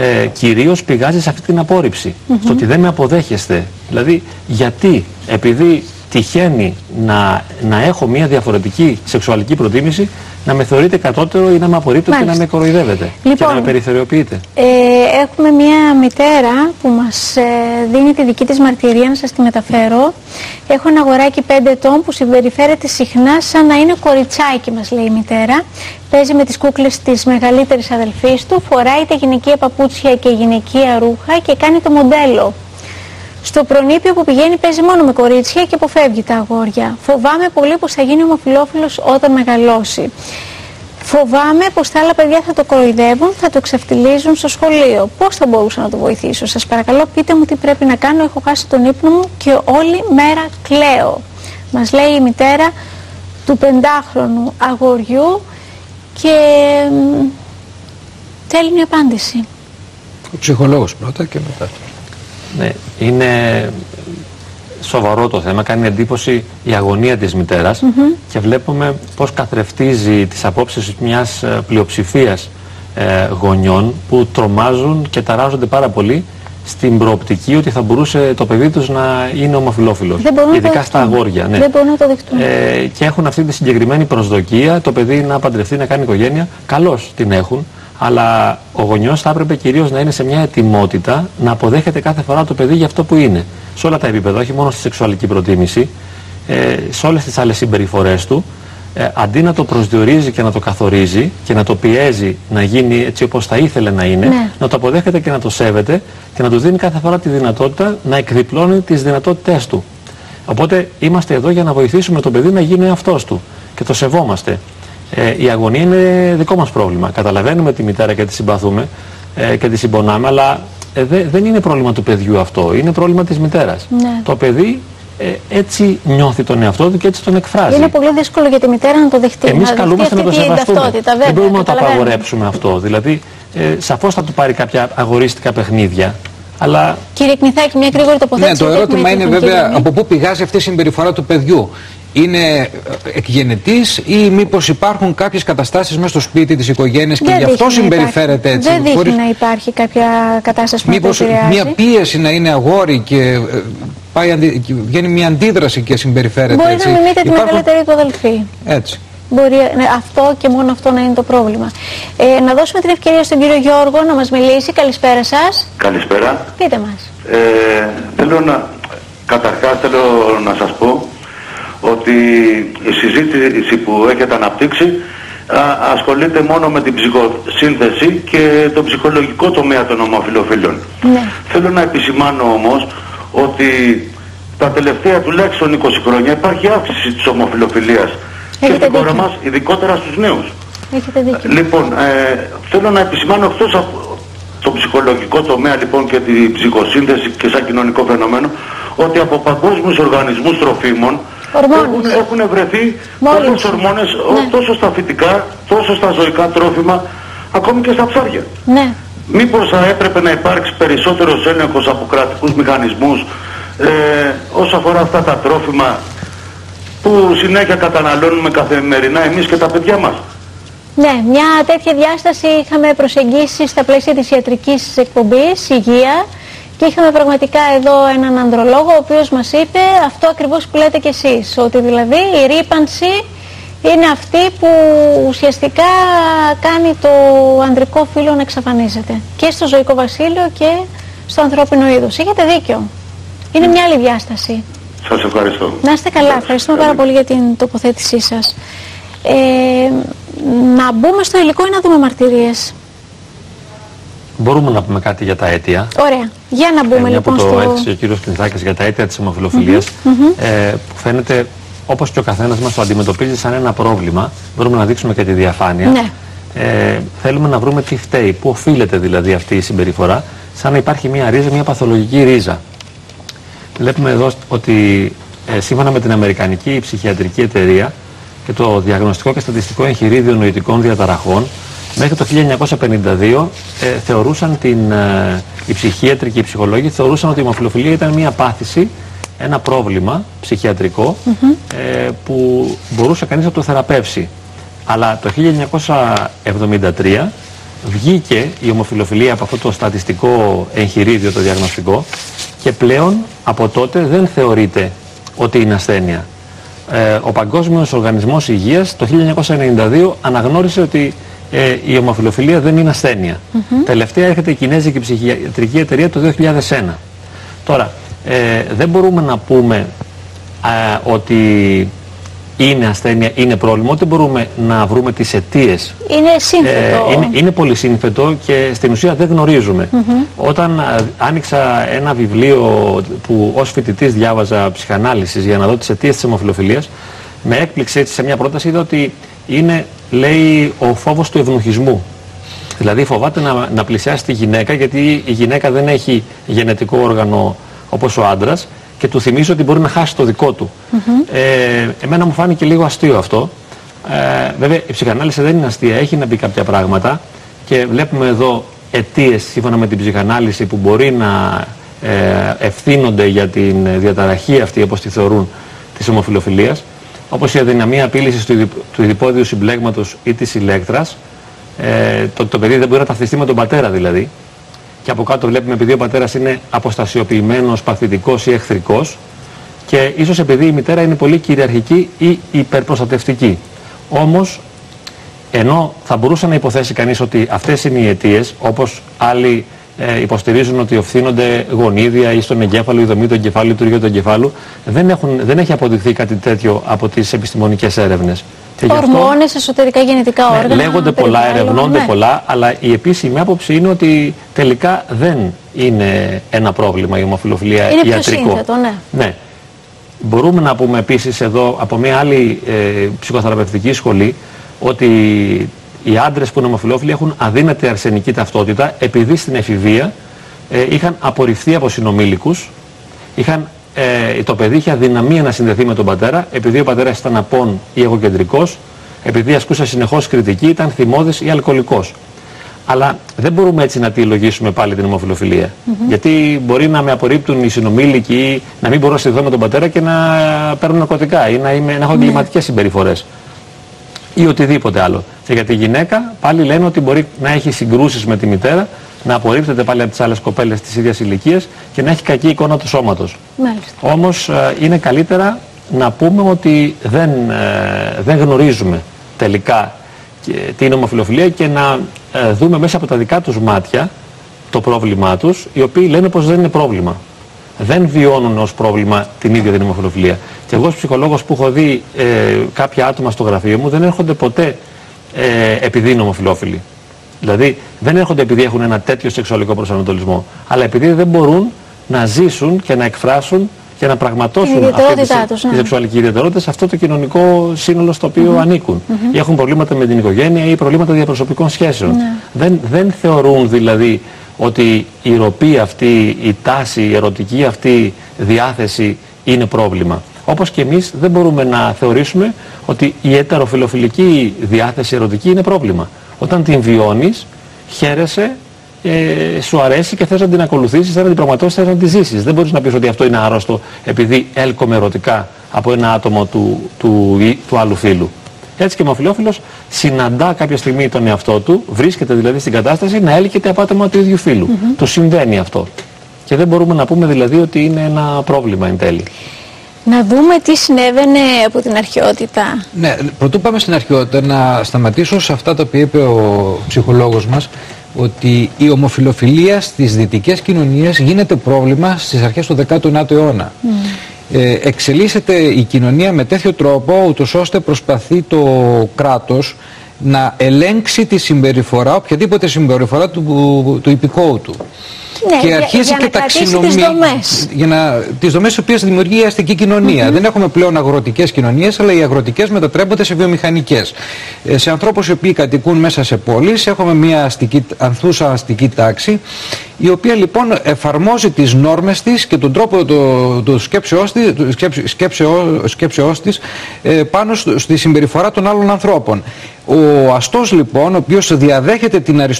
ε, κυρίως πηγάζει σε αυτή την απόρριψη. Στο ότι δεν με αποδέχεστε. Δηλαδή, γιατί, επειδή τυχαίνει να, να έχω μια διαφορετική σεξουαλική προτίμηση, να με θεωρείτε κατώτερο ή να με απορρίπτετε και να με κοροϊδεύετε και να Λοιπόν, με περιθωριοποιείτε; Ε, έχουμε μια μητέρα που μας ε, δίνει τη δική της μαρτυρία, να σας τη μεταφέρω. Έχω ένα αγοράκι 5 ετών που συμπεριφέρεται συχνά σαν να είναι κοριτσάκι, μας λέει η μητέρα. Παίζει με τις κούκλες της μεγαλύτερης αδελφής του, φοράει τα γυναικεία παπούτσια και γυναικεία ρούχα και κάνει το μοντέλο. Στο προνήπιο που πηγαίνει παίζει μόνο με κορίτσια και αποφεύγει τα αγόρια. Φοβάμαι πολύ πως θα γίνει ομοφιλόφιλος όταν μεγαλώσει. Φοβάμαι πως τα άλλα παιδιά θα το κοροϊδεύουν, θα το εξαφτιλίζουν στο σχολείο. Πώς θα μπορούσα να το βοηθήσω; Σας παρακαλώ πείτε μου τι πρέπει να κάνω. Έχω χάσει τον ύπνο μου και όλη μέρα κλαίω. Μας λέει η μητέρα του πεντάχρονου αγοριού και μ, θέλει μια απάντηση. Ο ψυχολόγος πρώτα και μετά. Ναι, είναι σοβαρό το θέμα. Κάνει εντύπωση η αγωνία της μητέρας και βλέπουμε πώς καθρεφτίζει τις απόψεις μιας ε, πλειοψηφίας ε, γονιών που τρομάζουν και ταράζονται πάρα πολύ στην προοπτική ότι θα μπορούσε το παιδί τους να είναι ομοφιλόφιλος. Δεν μπορούν να το Ειδικά στα δεχτούν. αγόρια. Ναι. Δεν μπορούν να το δεχτούν. Ε, και έχουν αυτή τη συγκεκριμένη προσδοκία το παιδί να παντρευτεί, να κάνει οικογένεια. Καλώς την έχουν, αλλά ο γονιός θα έπρεπε κυρίως να είναι σε μια ετοιμότητα να αποδέχεται κάθε φορά το παιδί για αυτό που είναι. Σε όλα τα επίπεδα, όχι μόνο στη σεξουαλική προτίμηση, ε, σε όλες τις άλλες συμπεριφορές του, ε, αντί να το προσδιορίζει και να το καθορίζει και να το πιέζει να γίνει έτσι όπως θα ήθελε να είναι, Ναι. να το αποδέχεται και να το σέβεται και να του δίνει κάθε φορά τη δυνατότητα να εκδιπλώνει τις δυνατότητές του. Οπότε είμαστε εδώ για να βοηθήσουμε το παιδί να γίνει αυτός του και το σεβόμαστε. Ε, η αγωνία είναι δικό μας πρόβλημα. Καταλαβαίνουμε τη μητέρα και τη συμπαθούμε ε, και τη συμπονάμε, αλλά ε, δε- δεν είναι πρόβλημα του παιδιού αυτό, είναι πρόβλημα της μητέρας. Ναι. Το παιδί ε, έτσι νιώθει τον εαυτό του και έτσι τον εκφράζει. Είναι πολύ δύσκολο για τη μητέρα να το δεχτεί. Εμείς να καλούμαστε να το δεχτεί αυτή την σεβαστούμε. ταυτότητα, βέβαια, δεν μπορούμε να το καταλαβαίνω. απαγορέψουμε αυτό. Δηλαδή, ε, σαφώς θα του πάρει κάποια αγορίστικα παιχνίδια, αλλά Κύριε Κνηθάκη, μια γρήγορη Ναι, τοποθέτηση. το γιατί ερώτημα έχουμε είναι τεχνική βέβαια γραμμή. από πού πηγάζει αυτή η συμπεριφορά του παιδιού. Είναι ε, εκγενετής ή μήπως υπάρχουν κάποιες καταστάσεις μέσα στο σπίτι της οικογένειας και Δεν γι' αυτό δείχνει να συμπεριφέρεται υπάρχει. έτσι. Δεν δείχνει χωρίς- να υπάρχει κάποια κατάσταση που να το Μήπως επηρεάζει. μια πίεση να είναι αγόρι και ε, πάει, αντι- και βγαίνει μια αντίδραση και συμπεριφέρεται Μπορεί έτσι. να μιμείται τη Υπάρχουν- μεγαλύτερη του αδελφή. Έτσι. Μπορεί ναι, αυτό και μόνο αυτό να είναι το πρόβλημα. Ε, να δώσουμε την ευκαιρία στον κύριο Γιώργο να μας μιλήσει. Καλησπέρα σας. Καλησπέρα. Πείτε μας. Ε, θέλω να, καταρχάς θέλω να σας πω ότι η συζήτηση που έχετε αναπτύξει α, ασχολείται μόνο με την ψυχοσύνθεση και το ψυχολογικό τομέα των ομοφιλοφίλων. Ναι. Θέλω να επισημάνω όμως ότι τα τελευταία τουλάχιστον 20 χρόνια υπάρχει αύξηση της ομοφιλοφιλίας και Έχετε στην χώρα δίκιο. μας, ειδικότερα στους νέους. Έχετε δίκιο. Λοιπόν, ε, θέλω να επισημάνω εκτός από το ψυχολογικό τομέα λοιπόν και την ψυχοσύνθεση και σαν κοινωνικό φαινόμενο ότι από παγκόσμιους οργανισμούς τροφίμων Ορμόνες. Έχουν, έχουν βρεθεί Μόλις. πολλές ορμόνες ο- Ναι. τόσο στα φυτικά, τόσο στα ζωικά τρόφιμα, ακόμη και στα ψάρια. Ναι. Μήπως θα έπρεπε να υπάρξει περισσότερος έλεγχος από κρατικούς μηχανισμούς ε, όσο αφορά αυτά τα τρόφιμα που συνέχεια καταναλώνουμε καθημερινά εμείς και τα παιδιά μας; Ναι, μια τέτοια διάσταση είχαμε προσεγγίσει στα πλαίσια της ιατρικής εκπομπής, υγεία, και είχαμε πραγματικά εδώ έναν ανδρολόγο, ο οποίος μας είπε αυτό ακριβώς που λέτε κι εσείς, ότι δηλαδή η ρήπανση είναι αυτή που ουσιαστικά κάνει το ανδρικό φύλλο να εξαφανίζεται και στο ζωικό βασίλειο και στο ανθρώπινο είδος. Έχετε δίκιο. Είναι μια άλλη διάσταση. Σας ευχαριστώ. Να είστε καλά. Ευχαριστούμε πάρα πολύ για την τοποθέτησή σας. Ε, να μπούμε στο υλικό ή να δούμε μαρτυρίες; Μπορούμε να πούμε κάτι για τα αίτια; Ωραία. Για να μπούμε Ε, μια που λοιπόν το στο... έθιξε ο κύριος Κλινθάκης για τα αίτια της ομοφιλοφιλίας, ε, που φαίνεται όπως και ο καθένας μας το αντιμετωπίζει σαν ένα πρόβλημα. Μπορούμε να δείξουμε και τη διαφάνεια. Ναι. Ε, θέλουμε να βρούμε τι φταίει, πού οφείλεται δηλαδή αυτή η συμπεριφορά, σαν να υπάρχει μια ρίζα, μια παθολογική ρίζα. Βλέπουμε εδώ ότι ε, σύμφωνα με την Αμερικανική Ψυχιατρική Εταιρεία και το Διαγνωστικό και Στατιστικό Εγχειρίδιο Νοητικών Διαταραχών, μέχρι το 1952 ε, θεωρούσαν την, ε, οι ψυχίατροι και οι ψυχολόγοι θεωρούσαν ότι η ομοφιλοφιλία ήταν μια πάθηση, ένα πρόβλημα ψυχιατρικό ε, που μπορούσε κανείς να το θεραπεύσει. Αλλά το 1973 βγήκε η ομοφιλοφιλία από αυτό το στατιστικό εγχειρίδιο, το διαγνωστικό και πλέον από τότε δεν θεωρείται ότι είναι ασθένεια. Ε, ο Παγκόσμιος Οργανισμός Υγείας το 1992 αναγνώρισε ότι ε, η ομοφιλοφιλία δεν είναι ασθένεια. Τελευταία έρχεται η Κινέζικη Ψυχιατρική Εταιρεία το 2001. Τώρα, ε, δεν μπορούμε να πούμε ε, ότι είναι ασθένεια, είναι πρόβλημα, ούτε μπορούμε να βρούμε τις αιτίες. Είναι σύνθετο. Ε, είναι, είναι πολύ σύνθετο και στην ουσία δεν γνωρίζουμε. Όταν ε, άνοιξα ένα βιβλίο που ως φοιτητής διάβαζα ψυχανάλυσης για να δω τις αιτίες της αιμοφιλοφιλίας, με έκπληξε έτσι σε μια πρόταση, είδα ότι είναι, λέει, ο φόβος του ευνοχισμού. Δηλαδή φοβάται να, να πλησιάσει τη γυναίκα γιατί η γυναίκα δεν έχει γενετικό όργανο όπως ο άντρας και του θυμίζω ότι μπορεί να χάσει το δικό του. ε, εμένα μου φάνηκε λίγο αστείο αυτό. Ε, βέβαια η ψυχανάλυση δεν είναι αστεία, έχει να πει κάποια πράγματα και βλέπουμε εδώ αιτίες σύμφωνα με την ψυχανάλυση που μπορεί να ε, ευθύνονται για την διαταραχή αυτή όπως τη θεωρούν της ομοφιλοφιλίας όπως η αδυναμία απείλησης του, του ειδipόδιου συμπλέγματος ή της ηλέκτρας ε, το, το παιδί δεν μπορεί να ταυτιστεί με τον πατέρα δηλαδή και από κάτω βλέπουμε επειδή ο πατέρας είναι αποστασιοποιημένος, παθητικός ή εχθρικός και ίσως επειδή η μητέρα είναι πολύ κυριαρχική ή υπερπροστατευτική. Όμως, ενώ θα μπορούσε να υποθέσει κανείς ότι αυτές είναι οι αιτίες, όπως άλλοι ε, υποστηρίζουν ότι οφθήνονται γονίδια ή στον εγκέφαλο, η δομή του εγκεφάλου, η λειτουργία του εγκεφάλου, δεν, έχουν, δεν έχει αποδειχθεί κάτι τέτοιο από τις επιστημονικές έρευνες. Ορμόνες, εσωτερικά γενετικά ναι, όργανα. Λέγονται πολλά, ερευνώνται ναι. πολλά, αλλά η επίσημη άποψη είναι ότι τελικά δεν είναι ένα πρόβλημα η ομοφιλοφιλία είναι ιατρικό. Πιο σύνθετο, ναι. ναι. Μπορούμε να πούμε επίσης εδώ από μια άλλη ε, ψυχοθεραπευτική σχολή ότι οι άντρες που είναι ομοφιλόφιλοι έχουν αδύνατη αρσενική ταυτότητα επειδή στην εφηβεία ε, είχαν απορριφθεί από συνομήλικους, είχαν ε, το παιδί είχε αδυναμία να συνδεθεί με τον πατέρα, επειδή ο πατέρας ήταν απόν ή εγωκεντρικός, επειδή ασκούσε συνεχώς κριτική, ήταν θυμώδης ή αλκοολικός. Αλλά δεν μπορούμε έτσι να τη λογίσουμε πάλι την ομοφιλοφιλία. Γιατί μπορεί να με απορρίπτουν οι συνομήλικοι ή να μην μπορώ να συνδεθώ με τον πατέρα και να παίρνω ναρκωτικά ή να, είμαι, να έχω ναι. εγκληματικές συμπεριφορές. Ή οτιδήποτε άλλο. Και για τη γυναίκα πάλι λένε ότι μπορεί να έχει συγκρούσεις με τη μητέρα να απορρίπτεται πάλι από τις άλλες κοπέλες της ίδιας ηλικίας και να έχει κακή εικόνα του σώματος. Μάλιστα. Όμως ε, είναι καλύτερα να πούμε ότι δεν, ε, δεν γνωρίζουμε τελικά τι είναι ομοφιλοφιλία και να ε, δούμε μέσα από τα δικά τους μάτια το πρόβλημά τους, οι οποίοι λένε πως δεν είναι πρόβλημα. Δεν βιώνουν ως πρόβλημα την ίδια την ομοφιλοφιλία. Και εγώ ως ψυχολόγος που έχω δει κάποια άτομα στο γραφείο μου δεν έρχονται ποτέ επειδή είναι ομοφιλόφιλοι. Δηλαδή δεν έρχονται επειδή έχουν ένα τέτοιο σεξουαλικό προσανατολισμό, αλλά επειδή δεν μπορούν να ζήσουν και να εκφράσουν και να πραγματώσουν αυτή τη, ναι. σεξουαλική ιδιαιτερότητα σε αυτό το κοινωνικό σύνολο στο οποίο ανήκουν. Ή έχουν προβλήματα με την οικογένεια ή προβλήματα διαπροσωπικών σχέσεων. Ναι. Δεν, δεν θεωρούν δηλαδή ότι η ροπή αυτή, η τάση, η ερωτική αυτή διάθεση είναι πρόβλημα. Όπως και εμείς δεν μπορούμε να θεωρήσουμε ότι η ετεροφιλοφιλική διάθεση ερωτική είναι πρόβλημα. Όταν την βιώνεις, χαίρεσαι, ε, σου αρέσει και θες να την ακολουθήσεις, θες να την πραγματώσεις, θες να την ζήσεις. Δεν μπορείς να πεις ότι αυτό είναι άρρωστο επειδή έλκομαι ερωτικά από ένα άτομο του, του, του, άλλου φίλου. Έτσι και ο ομοφυλόφιλος συναντά κάποια στιγμή τον εαυτό του, βρίσκεται δηλαδή στην κατάσταση να έλκεται από άτομα του ίδιου φίλου. Mm Το συμβαίνει αυτό. Και δεν μπορούμε να πούμε δηλαδή ότι είναι ένα πρόβλημα εν τέλει. Να δούμε τι συνέβαινε από την αρχαιότητα. Ναι, πρωτού πάμε στην αρχαιότητα, να σταματήσω σε αυτά τα οποία είπε ο ψυχολόγος μας, ότι η ομοφιλοφιλία στις δυτικές κοινωνίες γίνεται πρόβλημα στις αρχές του 19ου αιώνα. Ε, εξελίσσεται η κοινωνία με τέτοιο τρόπο, ούτως ώστε προσπαθεί το κράτος να ελέγξει τη συμπεριφορά, οποιαδήποτε συμπεριφορά του, του υπηκόου του. Ναι, και αρχίζει για, και ταξινομεί. Τις δομές. Για να, τις δομές τις οποίες δημιουργεί η αστική κοινωνία. Δεν έχουμε πλέον αγροτικές κοινωνίες, αλλά οι αγροτικές μετατρέπονται σε βιομηχανικές. Ε, σε ανθρώπους οι οποίοι κατοικούν μέσα σε πόλεις, έχουμε μια αστική, ανθούσα αστική τάξη, η οποία λοιπόν εφαρμόζει τις νόρμες της και τον τρόπο του το σκέψεώς της, σκέψεώ, σκέψεώς της ε, πάνω στη συμπεριφορά των άλλων ανθρώπων. Ο αστός λοιπόν, ο οποίος διαδέχεται την αριστοκρατία,